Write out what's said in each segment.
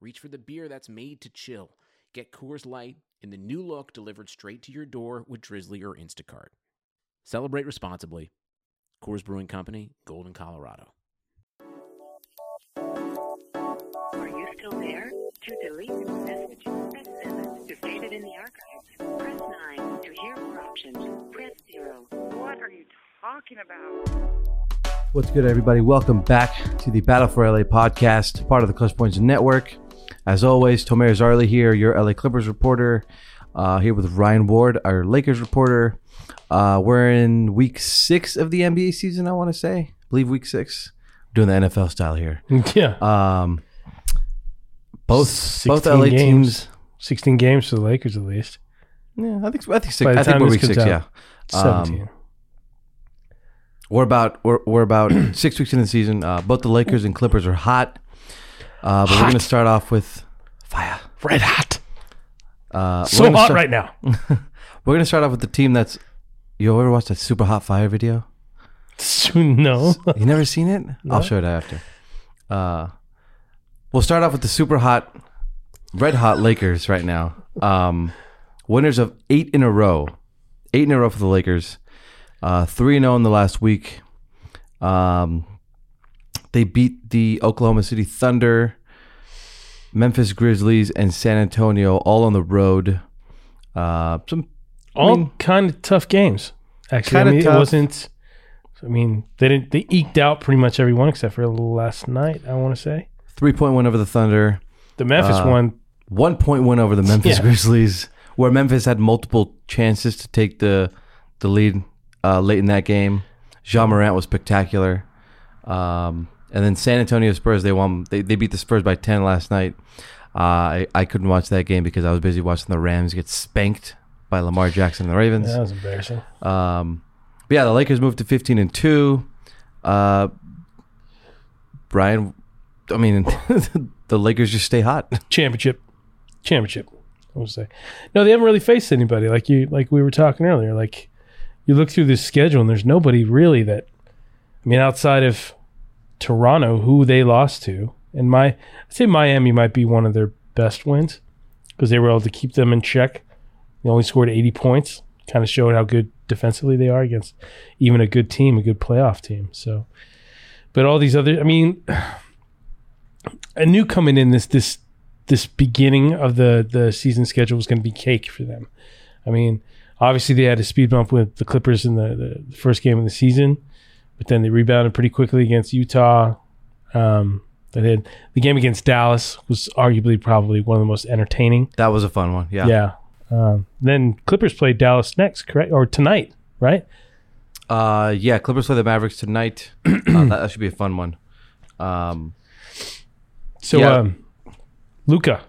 reach for the beer that's made to chill. Get Coors Light in the new look delivered straight to your door with Drizly or Instacart. Celebrate responsibly. Coors Brewing Company, Golden, Colorado. Are you still there? To delete this message, press 7. To save it in the archives, press 9. To hear more options, press 0. What are you talking about? What's good, everybody? Welcome back to the Battle for LA podcast, part of the Clutch Points Network. As always, Tomer Azarly here, your LA Clippers reporter, uh, here with Ryan Ward, our Lakers reporter. Uh, we're in week six of the NBA season, I want to say. I believe week six. doing the NFL style here. Yeah. Um, both both LA games. teams. 16 games for the Lakers at least. Yeah, I think I think six. I think we're week six. out, Yeah. Um, 17. We're about we're, we're about six weeks into the season. Uh, both the Lakers and Clippers are hot. Uh, but we're going to start off with fire. Red hot. Uh, we're So gonna hot start- right now. We're going to start off with the team that's. You ever watched that super hot fire video? no. You never seen it? I'll show it after. Uh, we'll start off with the super hot, red hot Lakers right now. Um, winners of eight in a row, eight in a row for the Lakers. Uh, three and zero in the last week. Um, they beat the Oklahoma City Thunder, Memphis Grizzlies, and San Antonio all on the road. Uh, some All mean- kind of tough games. Actually, I mean, tough. it wasn't. I mean, they didn't. They eked out pretty much everyone except for last night. I want to say three point one over the Thunder. the Memphis Uh, one. One point one over the Memphis Yeah. Grizzlies, where Memphis had multiple chances to take the the lead uh, late in that game. Ja Morant was spectacular, um, and then San Antonio Spurs they won. They, they beat the Spurs by ten last night. Uh, I I couldn't watch that game because I was busy watching the Rams get spanked by Lamar Jackson and the Ravens. That was embarrassing. Um, but yeah, the Lakers moved to 15 and 2. Uh, Brian, I mean, the Lakers just stay hot. Championship, championship. I would say. No, they haven't really faced anybody like you. Like we were talking earlier. Like you look through this schedule and there's nobody really that. I mean, outside of Toronto, who they lost to, and my I'd say Miami might be one of their best wins because they were able to keep them in check. They only scored 80 points. Kind of showed how good defensively they are against even a good team, a good playoff team. So, but all these other, I mean, I knew coming in this this this beginning of the the season schedule was going to be cake for them. I mean, obviously they had a speed bump with the Clippers in the, the first game of the season, but then they rebounded pretty quickly against Utah. Um, they had the game against Dallas was arguably probably one of the most entertaining. That was a fun one. Yeah. Yeah. Um, then Clippers played Dallas next, correct? Or tonight, right? Uh, yeah, Clippers play the Mavericks tonight. uh, that, that should be a fun one. Um, So, Yeah. um, Luka,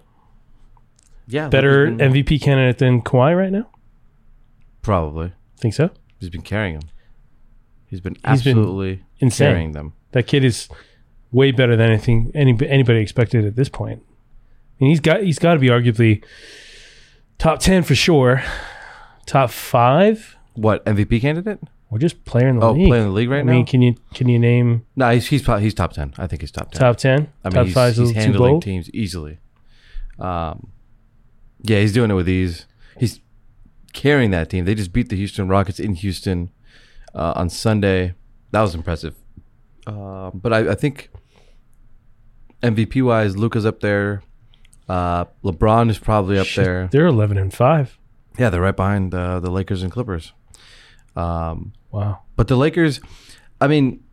yeah. better been- MVP candidate than Kawhi right now? Probably. Think so? He's been carrying them. He's been absolutely insane. carrying them. That kid is way better than anything any, anybody expected at this point. And he's got he's got to be arguably top ten for sure, top five, What, MVP candidate? or just player in the Oh, league. playing in the league right I now? mean, can you can you name No, he's, he's, probably, he's top 10. I think he's top 10. top ten? I mean, top he's, five he's handling teams easily. Um, yeah, he's doing it with ease. He's carrying that team. They just beat the Houston Rockets in Houston uh, on Sunday. That was impressive. Um, but I, I think MVP wise, Luka's up there. Uh, LeBron is probably up Shit, there. They're eleven and five. Yeah, they're right behind uh, the Lakers and Clippers. Um, Wow. but the Lakers, I mean,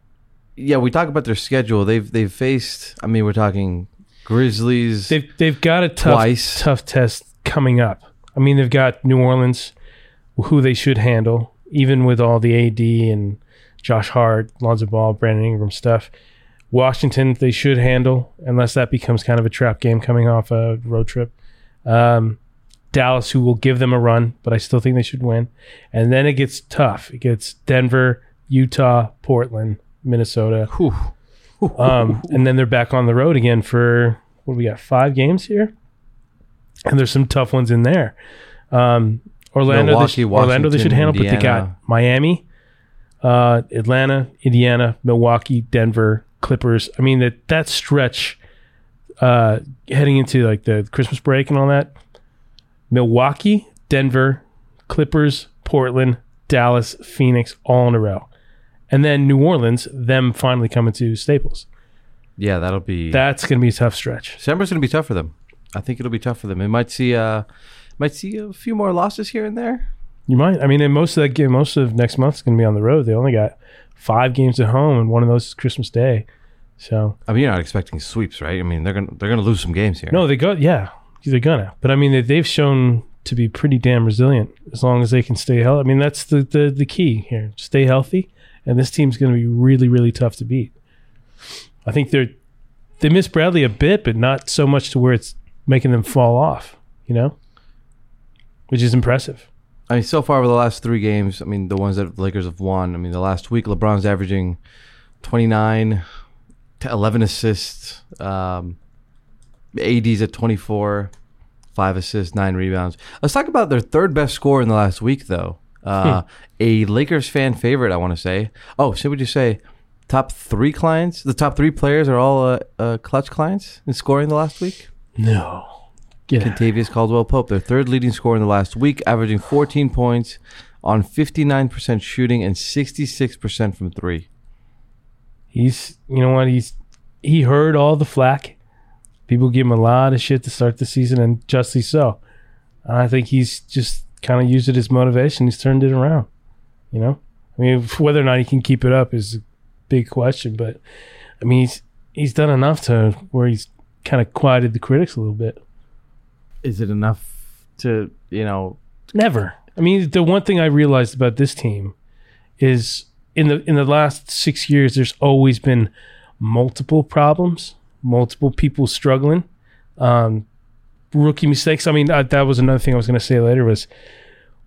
yeah, we talk about their schedule. They've they've faced. I mean, we're talking Grizzlies. They've they've got a tough Twice. tough test coming up. I mean, they've got New Orleans, who they should handle, even with all the AD and Josh Hart, Lonzo Ball, Brandon Ingram stuff. Washington, they should handle unless that becomes kind of a trap game coming off a road trip. Um, Dallas, who will give them a run, but I still think they should win. And then it gets tough. It gets Denver, Utah, Portland, Minnesota. Um, and then they're back on the road again for what do we got? Five games here, and there's some tough ones in there. Um, Orlando, they, Milwaukee, sh- Orlando, they should handle, but they got Miami, uh, Atlanta, Indiana, Milwaukee, Denver, Clippers. I mean that that stretch, uh, heading into like the Christmas break and all that. Milwaukee, Denver, Clippers, Portland, Dallas, Phoenix, all in a row. And then New Orleans, them finally coming to Staples. Yeah, that'll be. That's going to be a tough stretch. December's going to be tough for them. I think it'll be tough for them. It might see uh might see a few more losses here and there. You might. I mean, and most of that game, most of next month is going to be on the road. They only got five games at home, and one of those is Christmas Day. So I mean, you're not expecting sweeps, right? I mean, they're gonna they're gonna lose some games here. no, they go. Yeah, they're gonna. But I mean, they, they've shown to be pretty damn resilient as long as they can stay healthy. I mean, that's the the, the key here. Stay healthy, and this team's going to be really really tough to beat. I think they're they miss Bradley a bit, but not so much to where it's making them fall off. You know, which is impressive. I mean, so far over the last three games, I mean, the ones that the Lakers have won. I mean, the last week, LeBron's averaging 29, to 11 assists. Um, AD's at 24, five assists, nine rebounds. Let's talk about their third best score in the last week, though. Uh, a Lakers fan favorite, I want to say. Oh, should we just say top three clients? The top three players are all uh, uh, clutch clients in scoring the last week? No, get. Kentavious Caldwell Pope, their third leading scorer in the last week, averaging 14 points on 59% shooting and 66% from three. He's you know what he's he heard all the flack. People give him a lot of shit to start the season, and justly so. I think he's just kind of used it as motivation. He's turned it around. You know, I mean, whether or not he can keep it up is a big question. But I mean, he's he's done enough to where he's kind of quieted the critics a little bit. Is it enough to, you know, Never. I mean, the one thing I realized about this team is in the in the last six years, there's always been multiple problems, multiple people struggling, um, rookie mistakes. I mean, that, that was another thing I was going to say later. Was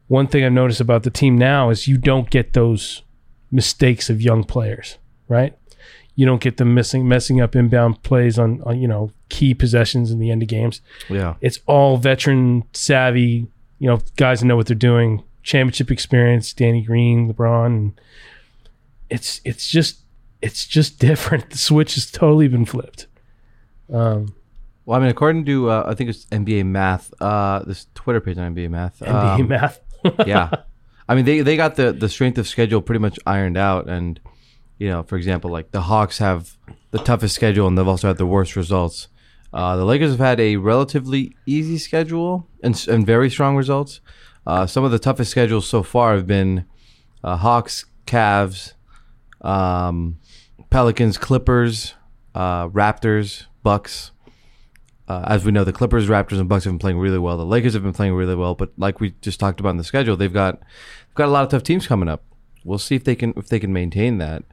one thing I've noticed about the team now is you don't get those mistakes of young players, right? You don't get them missing messing up inbound plays on, on you know key possessions in the end of games yeah. it's all veteran savvy, you know, guys that know what they're doing, championship experience, Danny Green, LeBron. And it's it's just it's just different. The switch has totally been flipped. Um, Well, I mean, according to, uh, I think it's NBA Math, uh, this Twitter page on NBA Math. NBA um, math. yeah. I mean, they, they got the, the strength of schedule pretty much ironed out. And, you know, for example, like the Hawks have the toughest schedule and they've also had the worst results. Uh, the Lakers have had a relatively easy schedule and, and very strong results. Uh, some of the toughest schedules so far have been uh, Hawks, Cavs, um, Pelicans, Clippers, uh, Raptors, Bucks. Uh, as we know, the Clippers, Raptors, and Bucks have been playing really well. The Lakers have been playing really well, but like we just talked about in the schedule, they've got they've got a lot of tough teams coming up. We'll see if they can if they can maintain that.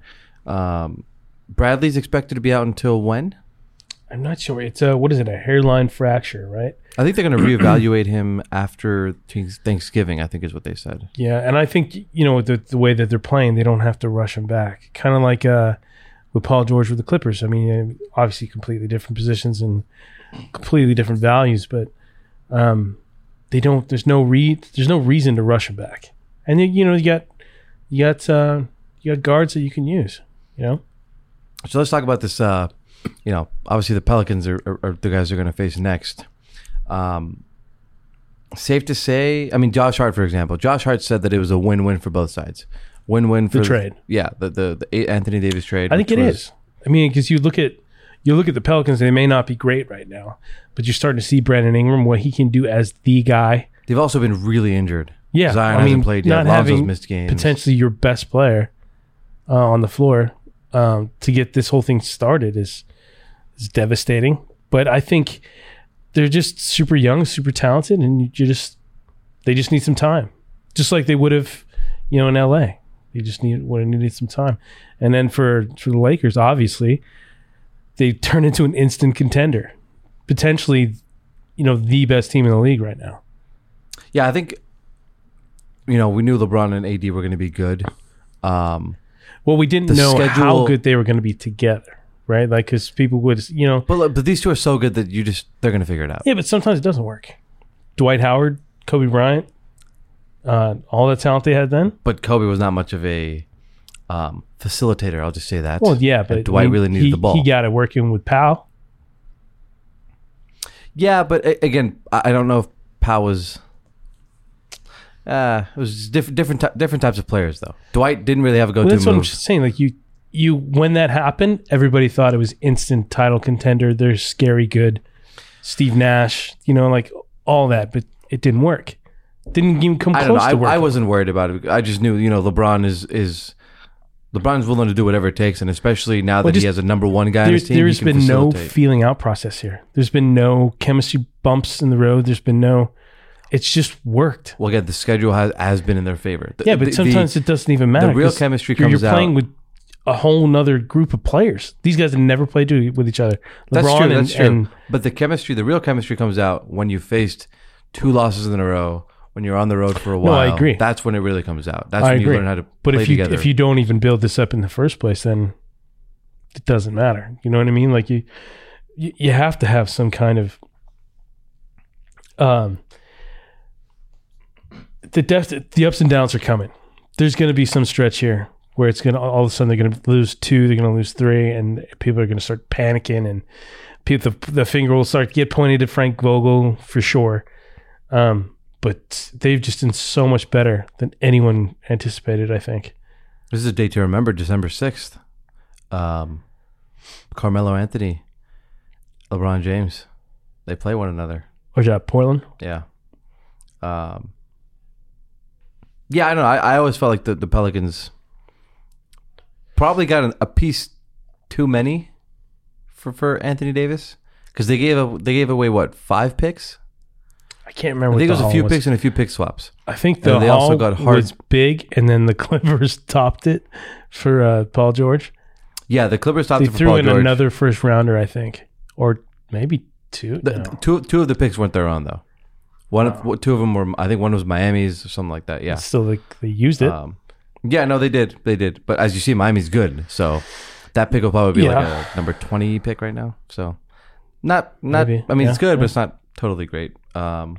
Um, Bradley's expected to be out until when? I'm not sure. It's a what is it? A hairline fracture, right? I think they're going to reevaluate him after Thanksgiving. I think is what they said. Yeah, and I think you know with the, the way that they're playing, they don't have to rush him back. Kind of like uh, with Paul George with the Clippers. I mean, uh, obviously completely different positions and completely different values, but um, they don't. There's no re. There's no reason to rush him back. And then, you know you got you got uh, you got guards that you can use. You know, So let's talk about this. Uh, you know, obviously the Pelicans are, are, are the guys they're going to face next. Um, safe to say, I mean, Josh Hart, for example, Josh Hart said that it was a win-win for both sides. Win-win for The trade. Yeah, the the, the Anthony Davis trade. I think it was- is. I mean, because you look at you look at the Pelicans, they may not be great right now, but you're starting to see Brandon Ingram what he can do as the guy. They've also been really injured. Yeah, Zion I mean, hasn't played yet. not Lonzo's having missed games. potentially your best player uh, on the floor um, to get this whole thing started is is devastating. But I think they're just super young, super talented, and you just they just need some time, just like they would have, you know, in L.A. They just need would have needed some time, and then for for the Lakers, obviously, they turn into an instant contender, potentially, you know, the best team in the league right now. Yeah, I think you know we knew LeBron and AD were going to be good. Um, Well, we didn't The know how good they were going to be together, right? Like, because people would, you know, but but these two are so good that you just they're going to figure it out. yeah, but sometimes it doesn't work. Dwight Howard, Kobe Bryant, uh, all the talent they had then. But Kobe was not much of a um, facilitator. I'll just say that. Well, yeah, And but Dwight I mean, really needed he, the ball. He got it working with Pau. Yeah, but again, I I don't know if Pau was. Uh, it was just different, different, ty- different types of players though. Dwight didn't really have a go-to that's what I'm just saying. Like you, you when that happened, everybody thought it was instant title contender. They're scary good. Steve Nash, you know, like all that, but it didn't work. Didn't even come I close to know. I, working. I wasn't worried about it. I just knew, you know, LeBron is is LeBron's willing to do whatever it takes, and especially now that Well, he has a number one guy on his team, there's been no feeling out process here. There's been no chemistry bumps in the road. There's been no. It's just worked. well, again, the schedule has has been in their favor. The- Yeah, but the- sometimes the, it doesn't even matter. The real chemistry you're, you're playing out- with a whole nother group of players. These guys have never played with each other. that's LeBron true. and, That's true. and but the chemistry, the real chemistry, comes out when you faced two losses in a row. When you're on the road for a No, while, I agree. That's when it really comes out. That's I when agree. you learn how to But play if you together. if you don't even build this up in the first place, then it doesn't matter. You know what I mean? Like you you, you have to have some kind of um the depth the ups and downs are coming. There's going to be some stretch here where it's going to all of a sudden they're going to lose two, they're going to lose three, and people are going to start panicking, and people the, the finger will start get pointed at Frank Vogel for sure. Um, but they've just been so much better than anyone anticipated. I think. This is a date to remember, December 6th. Um, Carmelo Anthony, LeBron James, they play one another. Or that Portland? Yeah. Um, yeah, I don't know. I, I always felt like the, the Pelicans probably got an, a piece too many for, for Anthony Davis because they gave a, they gave away what five picks. I can't remember. I think it was a few haul picks and a few pick swaps. I think the And they also got hard- was big, and then the Clippers topped it for uh, Paul George. Yeah, the Clippers stopped They it for threw Paul in George. another first rounder, I think, or maybe two. The, No. two two of the picks weren't their own though. One of two of them were I think one was Miami's or something like that. Yeah. Still, they, they used it. Um, yeah, no, they did, they did. But as you see, Miami's good, so that pick will probably be Yeah. like a number twenty pick right now. So not not. Maybe, I mean, it's good, yeah. but it's not totally great. Um,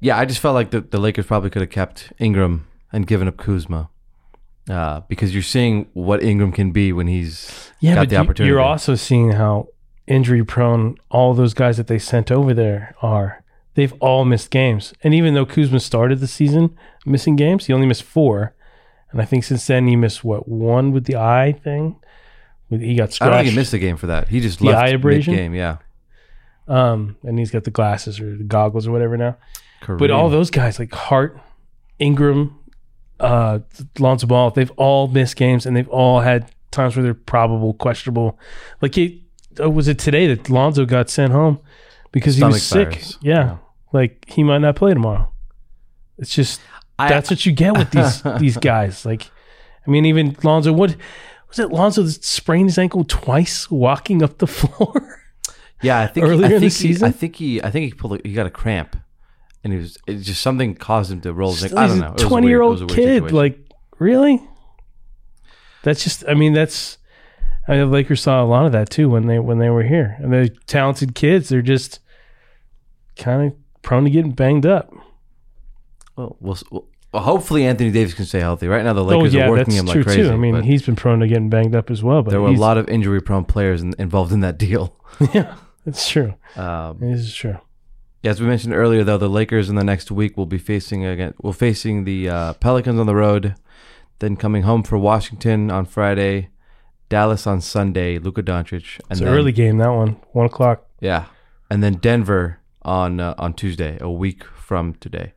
yeah, I just felt like the the Lakers probably could have kept Ingram and given up Kuzma. Uh, because you're seeing what Ingram can be when he's yeah, got the opportunity. you're also seeing how injury prone all those guys that they sent over there are. They've all missed games, and even though Kuzma started the season missing games, he only missed four, and I think since then he missed what one with the eye thing. With he got scratched. I don't think he missed a game for that. He just The left eye abrasion? game. Yeah, Um, and he's got the glasses or the goggles or whatever now. But all those guys like Hart, Ingram, uh, Lonzo Ball, they've all missed games and they've all had times where they're probable, questionable. Like, it, uh, was it today that Lonzo got sent home because he was Stomach sick? Yeah. Like he might not play tomorrow. It's just I- that's what you get with these these guys. Like, I mean, even Lonzo. What was it? Lonzo that sprained his ankle twice walking up the floor. Yeah, I think earlier I in the think he, season? I think he I think he pulled a, he got a cramp, and he was it just something caused him to roll his ankle. I don't know. a It was a weird- twenty year old kid. situation. Like, really? That's just. I mean, that's. I mean, the Lakers saw a lot of that too when they when they were here, and they're talented kids. They're just kind of prone to getting banged up. well, we'll, well, hopefully Anthony Davis can stay healthy. Right now, the Lakers oh yeah, are working him like crazy. too. I mean, he's been prone to getting banged up as well. But there were a lot of injury prone players in, involved in that deal. yeah, that's true. Um, This is true. yeah, as we mentioned earlier, though, the Lakers in the next week will be facing again. Will facing the uh, Pelicans on the road, then coming home for Washington on Friday, Dallas on Sunday, Luka Doncic, and It's an early game that one, one o'clock. Yeah, and then Denver on uh, on Tuesday, a week from today.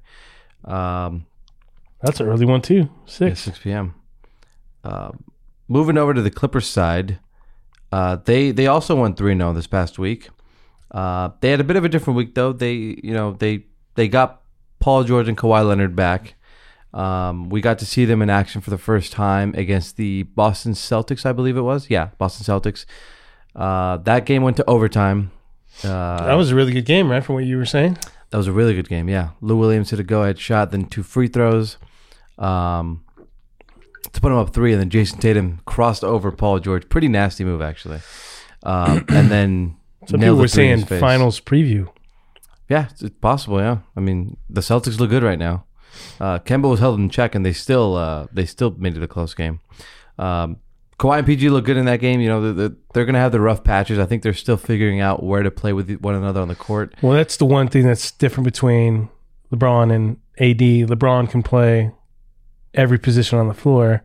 Um, That's an early one too. yeah, Six. 6 p.m. Um, moving over to the Clippers side, uh, they they also won three 0 this past week. Uh, they had a bit of a different week though. They you know they they got Paul George and Kawhi Leonard back. Um, we got to see them in action for the first time against the Boston Celtics, I believe it was. Yeah, Boston Celtics. Uh, that game went to overtime. Uh, that was a really good game, right? From what you were saying. That was a really good game. Yeah, Lou Williams hit a go-ahead shot, then two free throws, um, to put him up three, and then Jayson Tatum crossed over Paul George. Pretty nasty move, actually. Um, and then Some people were saying finals preview. Yeah, it's it's possible. Yeah, I mean the Celtics look good right now. Uh, Kemba was held in check, and they still uh, they still made it a close game. Um, Kawhi and PG look good in that game. You know they're, they're going to have the rough patches. I think they're still figuring out where to play with one another on the court. Well, that's the one thing that's different between LeBron and AD. LeBron can play every position on the floor,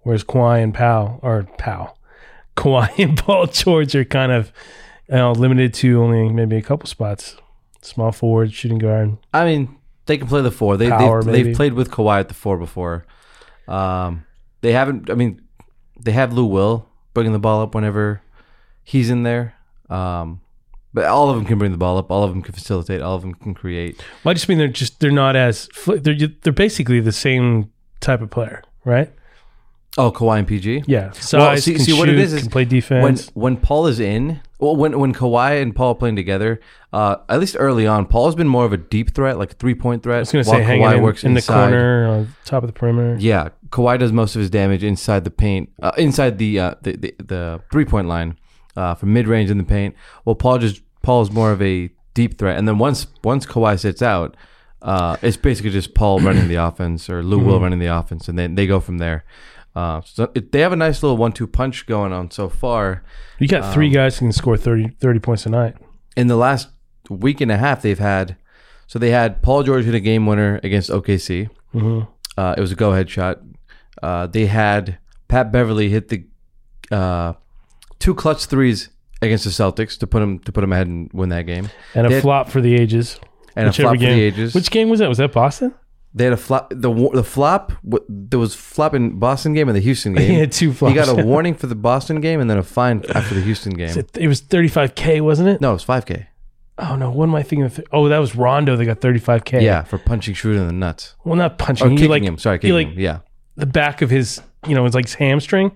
whereas Kawhi and Powell or Powell, Kawhi and Paul George are kind of you know, limited to only maybe a couple spots. Small forward, shooting guard. I mean, they can play the four. They Power, they've, they've played with Kawhi at the four before. Um, they haven't. I mean, they have Lou Will bringing the ball up whenever he's in there. Um, but all of them can bring the ball up. All of them can facilitate. All of them can create. Well, I just mean they're just they're not as they're they're basically the same type of player, right? Oh, Kawhi and PG. Yeah, size, Well, see- can see shoot, what it is is can play when defense. when Paul is in, well, when when Kawhi and Paul are playing together, uh, at least early on, Paul's been more of a deep threat, like a three point threat. I was going to say hanging Kawhi in, works in the corner on top of the perimeter. Yeah, Kawhi does most of his damage inside the paint, uh, inside the, uh, the the the three point line, uh, from mid range in the paint. Well, Paul just Paul's more of a deep threat, and then once once Kawhi sits out, uh, it's basically just Paul running the offense or Lou Mm-hmm. Will running the offense, and then they go from there. Uh, so it, they have a nice little one two punch going on so far. You got Um, three guys who can score 30, 30 points a night. in the last week and a half they've had so they had Paul George hit a game winner against OKC. Mm-hmm. Uh, it was a go ahead shot. Uh, they had Pat Beverley hit the uh, two clutch threes against the Celtics to put him to put him ahead and win that game. And a had- flop for the ages. And a flop for the ages. Which game was that? Was that Boston? They had a flop. The the flop. There was flop in Boston game and the Houston game. He had two flops. He got a warning for the Boston game and then a fine after the Houston game. it, was 35K, wasn't it? No, it was five K. Oh, no. What am I thinking of? Oh, that was Rondo. They got 35K. Yeah, for punching Schroeder in the nuts Well, not or punching. He kicking like, him. Sorry, kicking like him. Yeah. the back of his, you know, it's like his hamstring.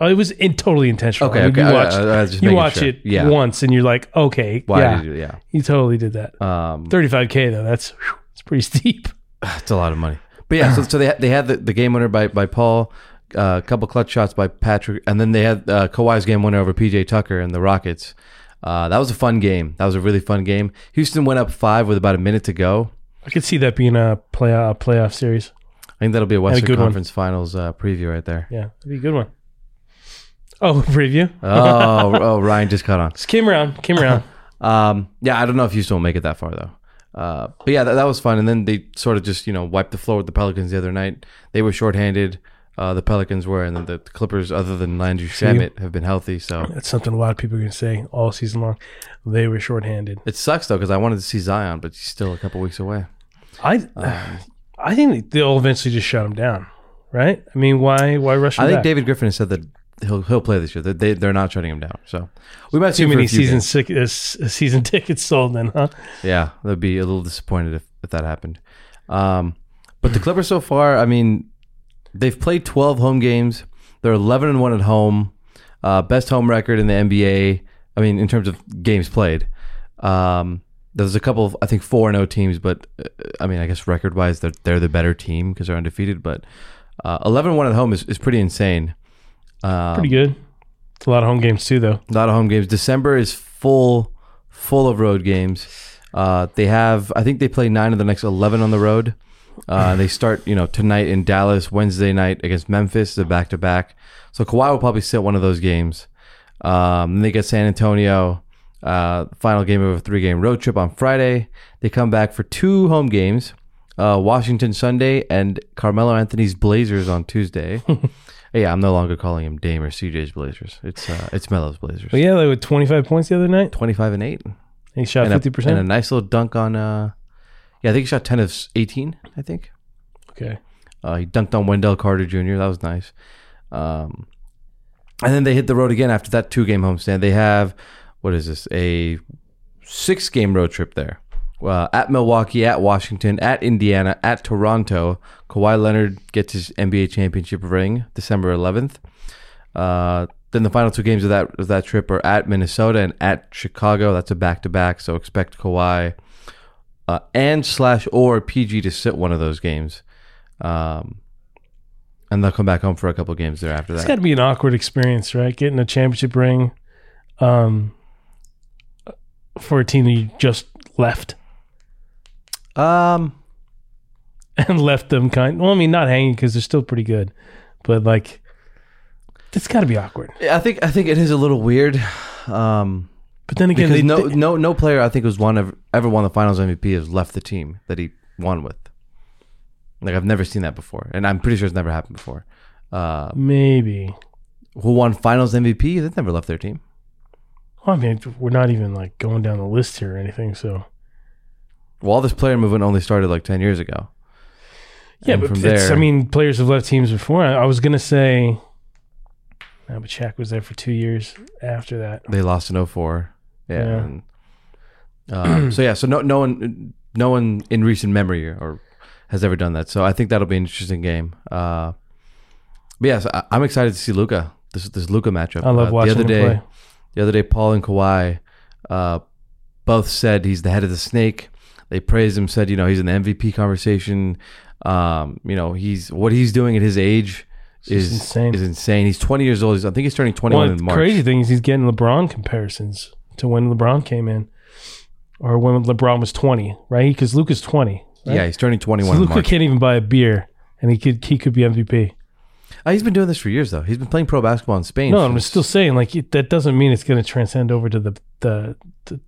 Oh, it was in, totally intentional. Okay, I mean, okay. You watch, I- I was just you watch sure. it Yeah. once and you're like, okay, Why yeah, did you? Yeah. he totally did that. Um, 35K, though. That's, whew, it's pretty steep. It's a lot of money. But yeah, so, so they had, they had the, the game winner by by Paul, uh, a couple clutch shots by Patrick, and then they had uh, Kawhi's game winner over PJ Tucker and the Rockets. Uh, that was a fun game. That was a really fun game. Houston went up five with about a minute to go. I could see that being a playoff, playoff series. I think that'll be a Western one. Conference Finals uh, preview right there. Yeah, that'd be a good one. Oh, preview. Oh, oh, Ryan just caught on. Just came around, came around. Um, yeah, I don't know if Houston will make it that far though. Uh, but yeah, that, that was fun. And then they sort of just you know wiped the floor with the Pelicans the other night. They were shorthanded. Uh, the Pelicans were, and then the Clippers, other than Landry Shamet, have been healthy. So That's something a lot of people are going to say all season long. They were shorthanded. it sucks though because I wanted to see Zion, but he's still a couple weeks away. I, Um, I think they'll eventually just shut him down, right? I mean, why, why rush him I think back? David Griffin has said that he'll he'll play this year. They they're not shutting him down. So we might see Too many season games. sick, uh, uh, season tickets sold, then, huh? Yeah, they'd be a little disappointed if, if that happened. Um, but the Clippers so far, I mean, they've played 12 home games. They're 11 and 1 at home. Uh, best home record in the NBA. I mean, in terms of games played. Um, there's a couple of, I think, 4 and 0 teams, but uh, I mean, I guess record wise, they're, they're the better team because they're undefeated. But uh, 11 and 1 at home is, is pretty insane. Um, Pretty good. It's a lot of home games, too, though. a lot of home games. December is full, full of road games. Uh, they have, I think they play nine of the next eleven on the road. Uh, they start, you know, tonight in Dallas, Wednesday night against Memphis, the back to back. So Kawhi will probably sit one of those games. Um, then they get San Antonio, uh, final game of a three game road trip on Friday. They come back for two home games, uh, Washington Sunday and Carmelo Anthony's Blazers on Tuesday. yeah, I'm no longer calling him Dame or CJ's Blazers. It's uh, it's Melo's Blazers. But yeah, they were 25 points the other night. 25 and 8 He shot and a, 50%. and a nice little dunk on uh yeah i think he shot 10 of 18 i think okay. uh, he dunked on wendell carter jr that was nice um and then they hit the road again after that two game homestand they have what is this a six game road trip there uh, at milwaukee at washington at indiana at toronto Kawhi leonard gets his nba championship ring december 11th uh then the final two games of that of that trip are at Minnesota and at Chicago. That's a back to back, so expect Kawhi uh, and slash or PG to sit one of those games, um, and they'll come back home for a couple games there after It's that. got to be an awkward experience, right? Getting a championship ring um, for a team that you just left Um, and left them kind. Well, I mean, not hanging because they're still pretty good, but like, it's got to be awkward. I think I think it is a little weird. Um, But then again, because they, no they- no no player I think who's won ever, ever won the Finals MVP has left the team that he won with. Like I've never seen that before, and I'm pretty sure it's never happened before. Uh, maybe. who won Finals MVP? They've never left their team. Well, I mean, we're not even like going down the list here or anything. So Well, all this player movement only started like ten years ago. yeah, And but from it's, I mean, players have left teams before. I, I was gonna say, no, but Shaq was there for two years after that. They lost in 04. Yeah. Yeah. and, um, so yeah, so no no one no one in recent memory or has ever done that. So I think that'll be an interesting game. Uh, but yeah, so I, I'm excited to see Luka. This this Luka matchup. I love Uh, watching the other him day. play. The other day, Paul and Kawhi uh, both said he's the head of the snake. They praised him, said you know he's in the MVP conversation. Um, you know he's what he's doing at his age is insane. Is insane. He's 20 years old. He's, I think he's turning 21 Well, in March. crazy thing is he's getting LeBron comparisons to when LeBron came in, or when LeBron was twenty, right? Because Luka's twenty. Right? Yeah, he's turning 21 in Luka can't even buy a beer, and he could he could be MVP. Uh, he's been doing this for years though. He's been playing pro basketball in Spain. No, I'm still saying like it, that doesn't mean it's going to transcend over to the the the,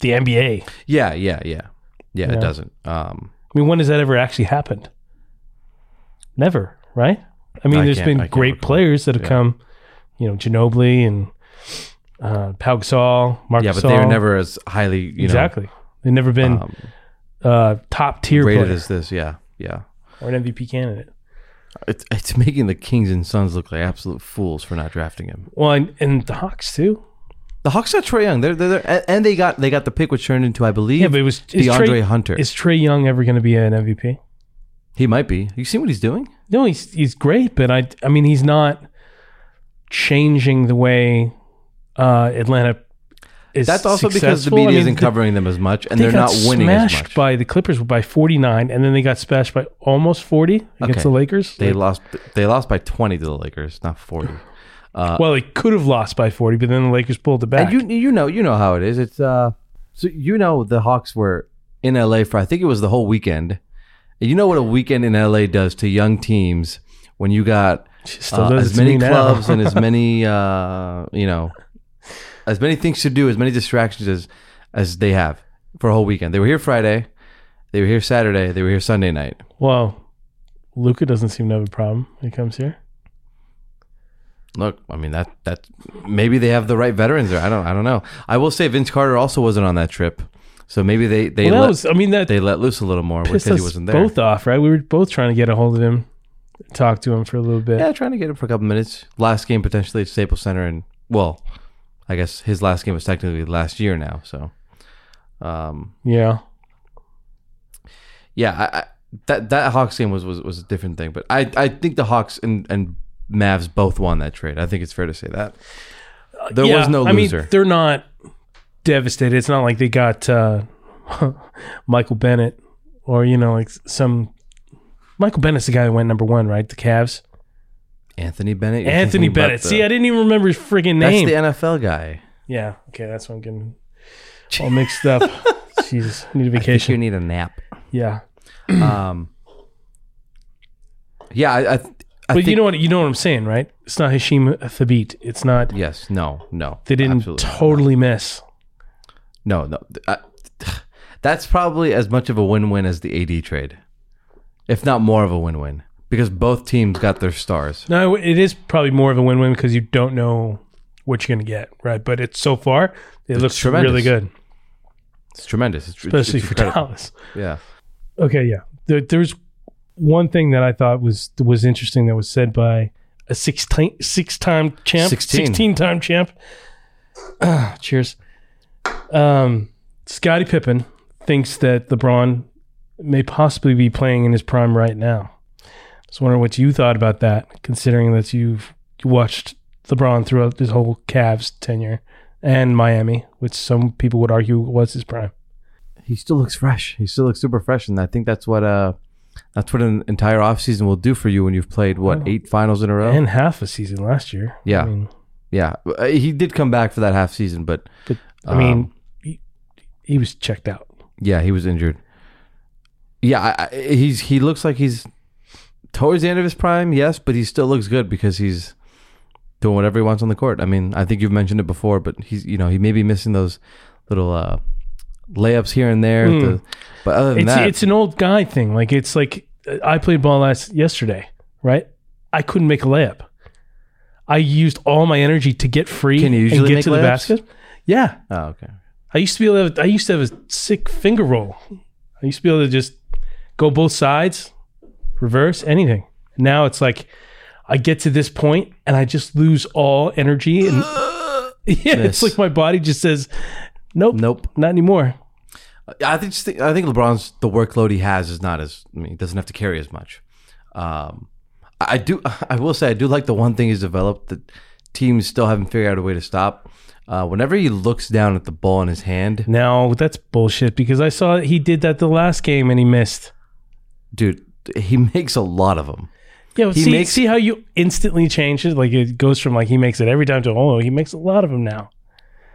the NBA. Yeah, yeah, yeah, yeah. It doesn't. Um, I mean, when has that ever actually happened? Never, right? I mean, I there's been great players that have Yeah. come, you know, Ginobili and uh, Pau Gasol, Marc yeah, but Gasol. they were never as highly you know exactly. They've never been um, uh, top tier rated player as this. Yeah, yeah. or an MVP candidate. It's it's making the Kings and Suns look like absolute fools for not drafting him. Well, and, and the Hawks too. The Hawks got Trae Young. They're, they're, they're and- they got they got the pick which turned into I believe Yeah, but it was DeAndre Trae, Hunter. Is Trae Young ever going to be an MVP? he might be. You see what he's doing? No, he's he's great, but I I mean he's not changing the way uh, Atlanta is. That's also because the successful. I media mean, isn't covering them as much, and they they're not winning as much. by the Clippers by 49, and then they got smashed by almost 40 against Okay. the Lakers. they Like, lost. They lost by twenty to the Lakers, not forty. Well, they could have lost by 40, but then the Lakers pulled it back. And you you know you know how it is. It's uh so you know the Hawks were in LA for I think it was the whole weekend. And you know what a weekend in LA does to young teams when you got uh, as many clubs and as many uh you know as many things to do, as many distractions as as they have for a whole weekend. They were here Friday, they were here Saturday, they were here Sunday night. well, Luka doesn't seem to have a problem when he comes here. Look, I mean that that maybe they have the right veterans there. I don't I don't know. I will say Vince Carter also wasn't on that trip. So maybe they they well, let, was, I mean, that they let loose a little more because he wasn't there. both off, right? We were both trying to get a hold of him, talk to him for a little bit. Yeah, trying to get him for a couple minutes. Last game potentially at Staples Center, and well, I guess his last game was technically last year now. So, um, Yeah. yeah, I, I, that that Hawks game was, was was a different thing, but I I think the Hawks and and Mavs both won that trade. I think it's fair to say that there Yeah, was no I loser. mean, they're not devastated. It's not like they got uh, Michael Bennett or you know like some. Michael Bennett's the guy that went number one, right? The Cavs. Anthony Bennett. Anthony Bennett. the- See, I didn't even remember his friggin' name. that's the NFL guy. yeah. Okay, that's what I'm getting all mixed up. Jesus, need a I think you need a nap. Yeah, Um, yeah, I, I, I but think, you know what? You know what I'm saying, right? It's not Hasheem Thabeet. It's not. Yes, no, no. They didn't absolutely not. totally miss. No, no. I, that's probably as much of a win-win as the AD trade, if not more of a win-win, because both teams got their stars. No, it is probably more of a win-win because you don't know what you're going to get, right? But it's so far it looks tremendous. really good, It's tremendous, it's, it's- especially it's for. Dallas. Yeah, Okay, yeah. There, there's one thing that I thought was was interesting that was said by a 16 six time champ, 16. 16 time champ. Ah, cheers. Um, Scottie Pippen thinks that LeBron may possibly be playing in his prime right now. I was wondering what you thought about that, considering that you've watched LeBron throughout his whole Cavs tenure and Miami, which some people would argue was his prime. he still looks fresh. He still looks super fresh, and I think that's what uh that's what an entire offseason will do for you when you've played what eight finals in a row. And half a season last year. Yeah. I mean, yeah, Uh, he did come back for that half season, but but, I mean Um, he, he was checked out. yeah, he was injured. Yeah, I, I, he's he looks like he's towards the end of his prime, yes, but he still looks good because he's doing whatever he wants on the court. I mean, I think you've mentioned it before, but he's you know he may be missing those little uh, layups here and there, Mm. the, but other than It's that, it's an old guy thing. Like it's like I played ball last yesterday, right? I couldn't make a layup. I used all my energy to get free Can you and usually get make to the basket. Yeah, oh okay. I used to be able. To, I used to have a sick finger roll. I used to be able to just go both sides, reverse anything. Now it's like I get to this point and I just lose all energy and yeah, it's like my body just says, "Nope, Nope. not anymore." I think just think, I think LeBron's the workload he has is not as I mean he doesn't have to carry as much. Um, I do I will say I do like the one thing he's developed that teams still haven't figured out a way to stop. Uh, whenever he looks down at the ball in his hand, No, that's bullshit because I saw he did that the last game and he missed. dude, he makes a lot of them. Yeah, but He see, makes- see how you instantly change it? Like it goes from like he makes it every time to oh, he makes a lot of them now.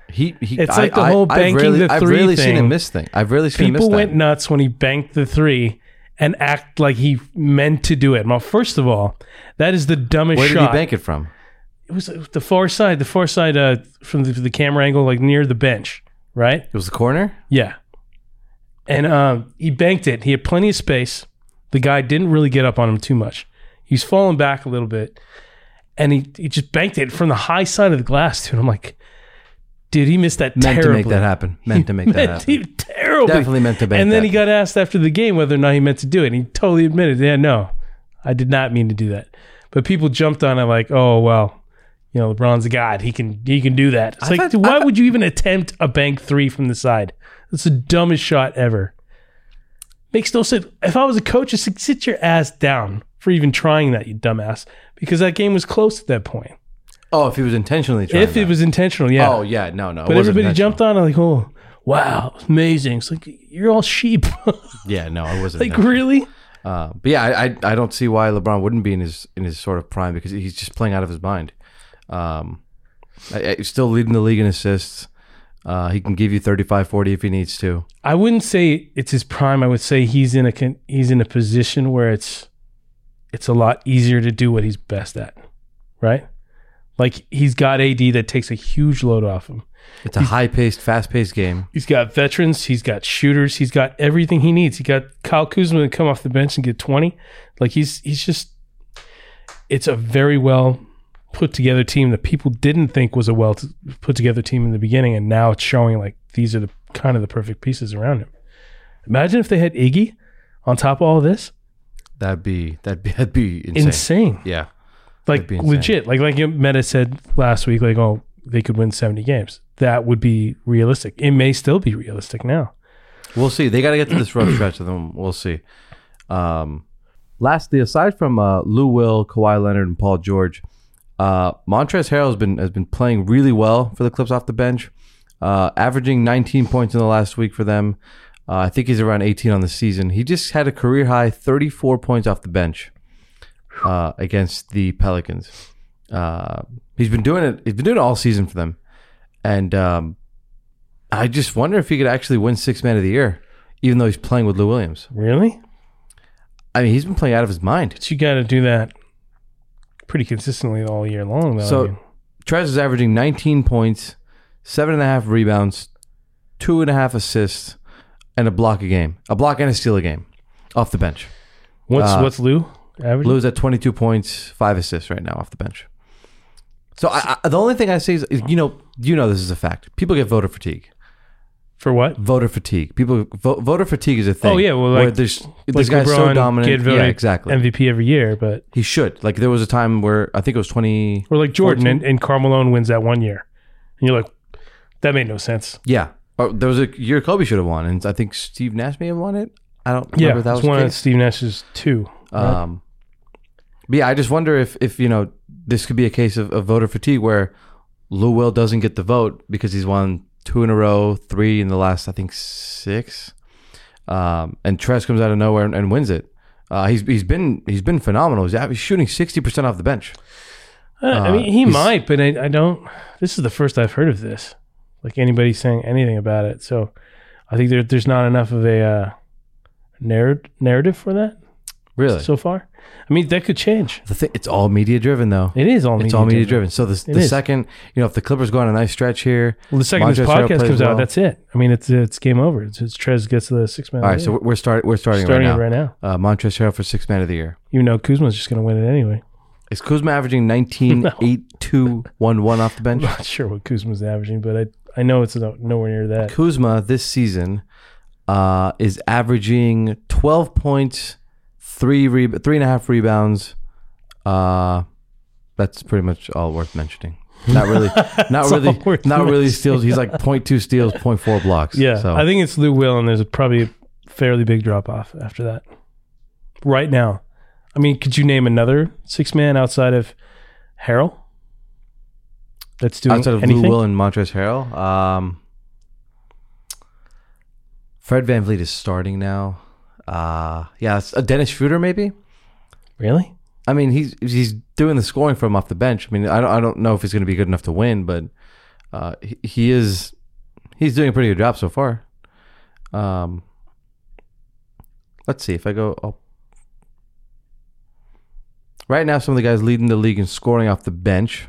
He, he It's like the whole I've banking rarely, the I've three rarely seen him thing. miss thing. I've rarely seen him People miss went that. nuts when he banked the three and act like he meant to do it. Well, first of all, that is the dumbest shot. Where did shot. he bank it from? It was the far side, the far side uh, from the, the camera angle, like near the bench, right? It was the corner. Yeah. And um, he banked it. He had plenty of space. The guy didn't really get up on him too much. He's falling back a little bit. And he, he just banked it from the high side of the glass, dude. I'm like, dude, he missed that Meant terribly. to make that happen. Meant to make that Meant happen. he- terribly. Definitely meant to bank And then that. he got asked after the game whether or not he meant to do it. And he totally admitted, yeah, no, I did not mean to do that. But people jumped on it like, oh well, you know, LeBron's a god. He can he can do that. It's I've like, had- dude, why I've- would you even attempt a bank three from the side? That's the dumbest shot ever. Makes no sense. If I was a coach, just sit your ass down for even trying that, you dumbass. Because that game was close at that point. Oh, if he was intentionally trying. if it was intentional, yeah. Oh yeah, no, no. but everybody jumped on it like, oh, wow, it's amazing. It's like you're all sheep. Yeah, no, I wasn't. like really? Uh, but yeah, I, I I don't see why LeBron wouldn't be in his in his sort of prime because he's just playing out of his mind. Um, I, I, still leading the league in assists. Uh, he can give you 35, 40 if he needs to. I wouldn't say it's his prime. I would say he's in a con- he's in a position where it's it's a lot easier to do what he's best at, right? Like he's got AD that takes a huge load off him. It's a high paced, fast paced game. He's got veterans. He's got shooters. He's got everything he needs. He got Kyle Kuzma to come off the bench and get twenty. Like he's he's just. It's a very well put together team that people didn't think was a well t- put together team in the beginning, and now it's showing like these are the kind of the perfect pieces around him. Imagine if they had Iggy on top of all this. That'd be that'd be that'd be insane. Insane, Yeah, like legit. Like like Metta said last week, like oh they could win seventy games. That would be realistic. It may still be realistic now. we'll see. They got to get to this rough stretch of them. We'll see. Um, lastly, aside from uh, Lou Will, Kawhi Leonard, and Paul George, uh, Montrezl Harrell has been has been playing really well for the Clips off the bench, uh, averaging 19 points in the last week for them. Uh, I think he's around 18 on the season. He just had a career high 34 points off the bench uh, against the Pelicans. Uh, he's been doing it. He's been doing it all season for them, and um, I just wonder if he could actually win Six Man of the Year, even though he's playing with Lou Williams. Really? I mean, he's been playing out of his mind. But you got to do that pretty consistently all year long, though. So- I mean, Trez is averaging 19 points, seven and a half rebounds, two and a half assists, and a block a game, a block and a steal a game, off the bench. what's uh, what's Lou average? Lou's at 22 points, five assists right now off the bench. So I, I, the only thing I say is, is, you know, you know, this is a fact. People get voter fatigue. for what? Voter fatigue. People vo- voter fatigue is a thing. Oh, yeah, well, like- there's Like this guy's so dominant. Yeah, exactly. MVP every year, but He should. Like there was a time where I think it was 20. or like Jordan and, and Carmelo wins that one year, and you're like, that made no sense. Yeah. Oh, there was a year Kobe should have won, and I think Steve Nash may have won it. I don't Yeah, remember if that was one of. Steve Nash's two. right? Um, But yeah, I just wonder if if you know this could be a case of, of voter fatigue where Lou Will doesn't get the vote because he's won two in a row, three in the last I think six, um, and Trez comes out of nowhere and, and wins it. Uh, he's he's been he's been phenomenal. He's, he's shooting sixty percent off the bench. Uh, I Uh, mean, he might, but I, I don't. This is the first I've heard of this. Like anybody saying anything about it. So I think there, there's not enough of a uh, narr- narrative for that Really, so far. I mean, that could change. the thing, it's all media driven though. It is all it's media all media driven. So the, the is. second, you know, if the Clippers go on a nice stretch here, Well, the second this Montrezl podcast comes well. out, that's it. I mean, it's it's game over. It's, it's Trez gets the six man. all right. So we're- we're start we're starting, starting right now. right now. Uh, Montrezl for six man of the year. You know, Kuzma's just going to win it anyway. Is Kuzma averaging 19, No. 8, 2, 1, 1 off the bench? I'm not sure what Kuzma's averaging, but I I know it's no, nowhere near that. Kuzma this season uh, is averaging 12 points, three re- three and a half rebounds. Uh, that's pretty much all worth mentioning. Not really, not really, not really steals. He's like 0.2 steals, 0.4 blocks. Yeah, so I think it's Lou Will, and there's a probably a fairly big drop off after that. Right now, I mean, could you name another six man outside of Harrell that's doing outside of anything? Lou Will and Montrezl Harrell, um, Fred VanVleet is starting now. Uh, yeah, it's a Dennis Schroeder maybe. Really? I mean, he's he's doing the scoring from off the bench. I mean, I don't I don't know if he's going to be good enough to win, but uh, he, he is he's doing a pretty good job so far. Um, let's see if I go. Oh. Right now, some of the guys leading the league in scoring off the bench.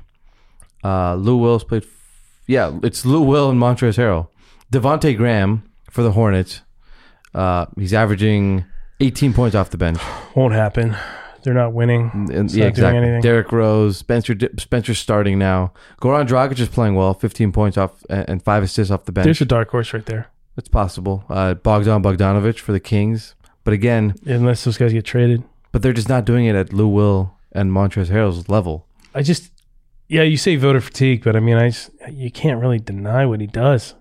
Uh, Lou Will's played. f- Yeah, it's Lou Will and Montrezl Harrell. Devonte Graham for the Hornets. Uh, he's averaging 18 points off the bench. Won't happen. They're not winning. And- yeah, not exactly. anything. Derrick Rose, Spencer Spencer's starting now. Goran Dragic is playing well, 15 points off and five assists off the bench. There's a dark horse right there. it's possible. Uh, Bogdan Bogdanovich for the Kings, but again, Unless those guys get traded. but they're just not doing it at Lou Will and Montrezl Harrell's level. I just, yeah, you say voter fatigue, but I mean, I just, you can't really deny what he does.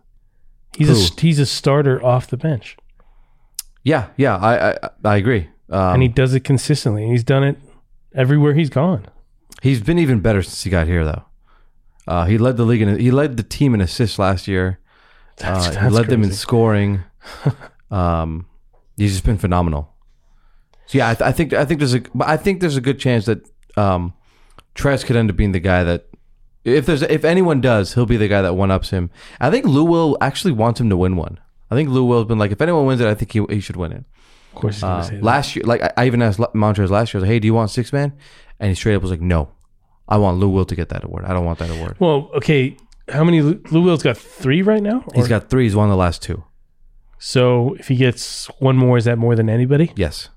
He's a he's a starter off the bench, Yeah, yeah, I I, I agree. Um, and he does it consistently. And he's done it everywhere he's gone. he's been even better since he got here, though. Uh, he led the league in he led the team in assists last year. That's, Uh, he that's led them in scoring. um, he's just been phenomenal. So yeah, I, th- I think I think there's a but I think there's a good chance that um, could end up being the guy that if there's if anyone does, he'll be the guy that one ups him. I think Lou Will actually wants him to win one. I think Lou Will's been like, if anyone wins it, I think he, he should win it. Of course, he's gonna Uh, say that. last year, like I, I even asked La- Montrez last year, I was like, hey, do you want six man? And he straight up was like, no, I want Lou Will to get that award. I don't want that award. Well, okay. How many? Lou Lou Will's got three right now. He's got three. He's won the last two. So if he gets one more, is that more than anybody? Yes.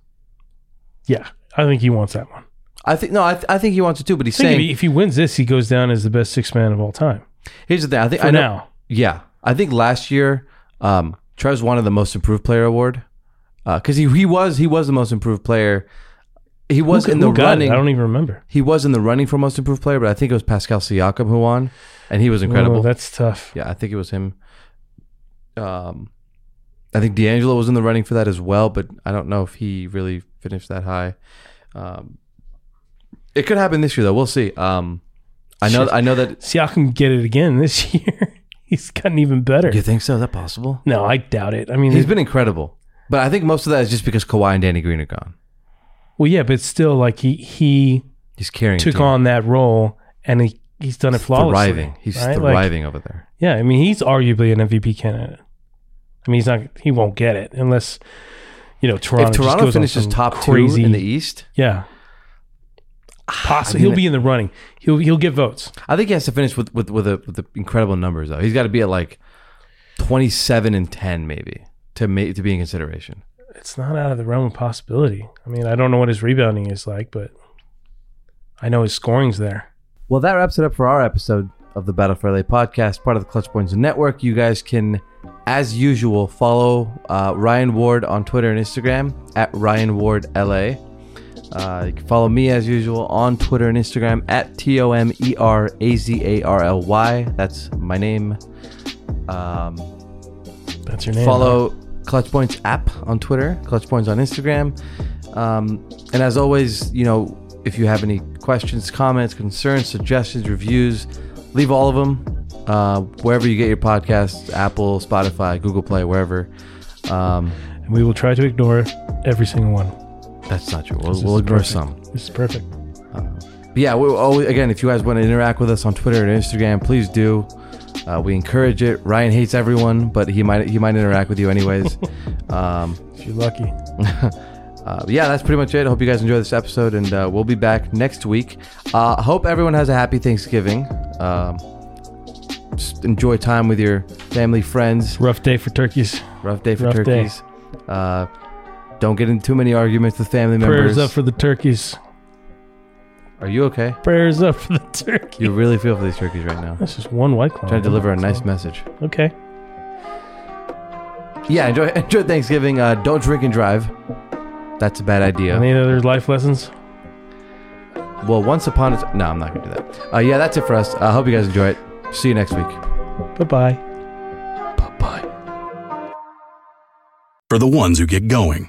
Yeah, I think he wants that one. I think no, I, th- I think he wants it too. But he's I think if saying he, if he wins this, he goes down as the best six man of all time. here's the thing. I think For I know, now, Yeah, I think last year, um, Trez won the most improved player award because he he was he was the most improved player. He was Who- in the running. I don't even remember. he was in the running for most improved player, but I think it was Pascal Siakam who won, and he was incredible. Oh, that's tough. yeah, I think it was him. Um, I think D'Angelo was in the running for that as well, but I don't know if he really finished that high. Um, it could happen this year though. We'll see. Um, I know. Shit. I know that. Siakam get it again this year. He's gotten even better. You think so? Is that possible? No, I doubt it. I mean, He's been incredible, but I think most of that is just because Kawhi and Danny Green are gone. well, yeah, but still, like he he He's carrying. took team. on that role and he he's done it flawlessly. thriving. He's right? Like, thriving over there. yeah, I mean, he's arguably an MVP candidate. I mean, he's not. He won't get it unless you know Toronto. if just Toronto goes on finishes some top crazy, two in the East, yeah, possibly I mean, he'll be in the running. He'll he'll get votes. I think he has to finish with with with, a, with the incredible numbers though. He's got to be at like twenty seven and ten maybe to make to be in consideration. It's not out of the realm of possibility. I mean, I don't know what his rebounding is like, but I know his scoring's there. Well, that wraps it up for our episode of the Battle for LA podcast, part of the Clutch Points Network. You guys can, as usual, follow uh, Ryan Ward on Twitter and Instagram at Ryan Ward LA. Uh, you can follow me as usual on Twitter and Instagram at T O M E R A Z A R L Y. That's my name. Um, That's your name. follow Clutch Points app on Twitter, Clutch Points on Instagram. Um, and as always, you know, if you have any questions, comments, concerns, suggestions, reviews, leave all of them uh, wherever you get your podcasts Apple, Spotify, Google Play, wherever. Um, And we will try to ignore every single one. That's not true. We'll, we'll ignore perfect. some. This is perfect. But yeah, we always, again, if you guys want to interact with us on Twitter and Instagram, please do. Uh, we encourage it. Ryan hates everyone, but he might he might interact with you anyways. um, If you're lucky. uh, yeah, that's pretty much it. I hope you guys enjoy this episode, and uh, we'll be back next week. Uh, hope everyone has a happy Thanksgiving. Um, just enjoy time with your family, friends. Rough day for turkeys. Rough day for Rough day. turkeys. Uh, don't get in too many arguments with family members. Prayers up for the turkeys. Are you okay? Prayers up for the turkey. You really feel for these turkeys right now. That's just one white claw. Trying to deliver a nice message. Okay. Yeah, enjoy enjoy Thanksgiving. Uh, don't drink and drive. That's a bad idea. Any other life lessons? well, once upon a t- no, I'm not gonna do that. Uh, yeah, that's it for us. I hope you guys enjoy it. See you next week. Bye bye. Bye bye. For the ones who get going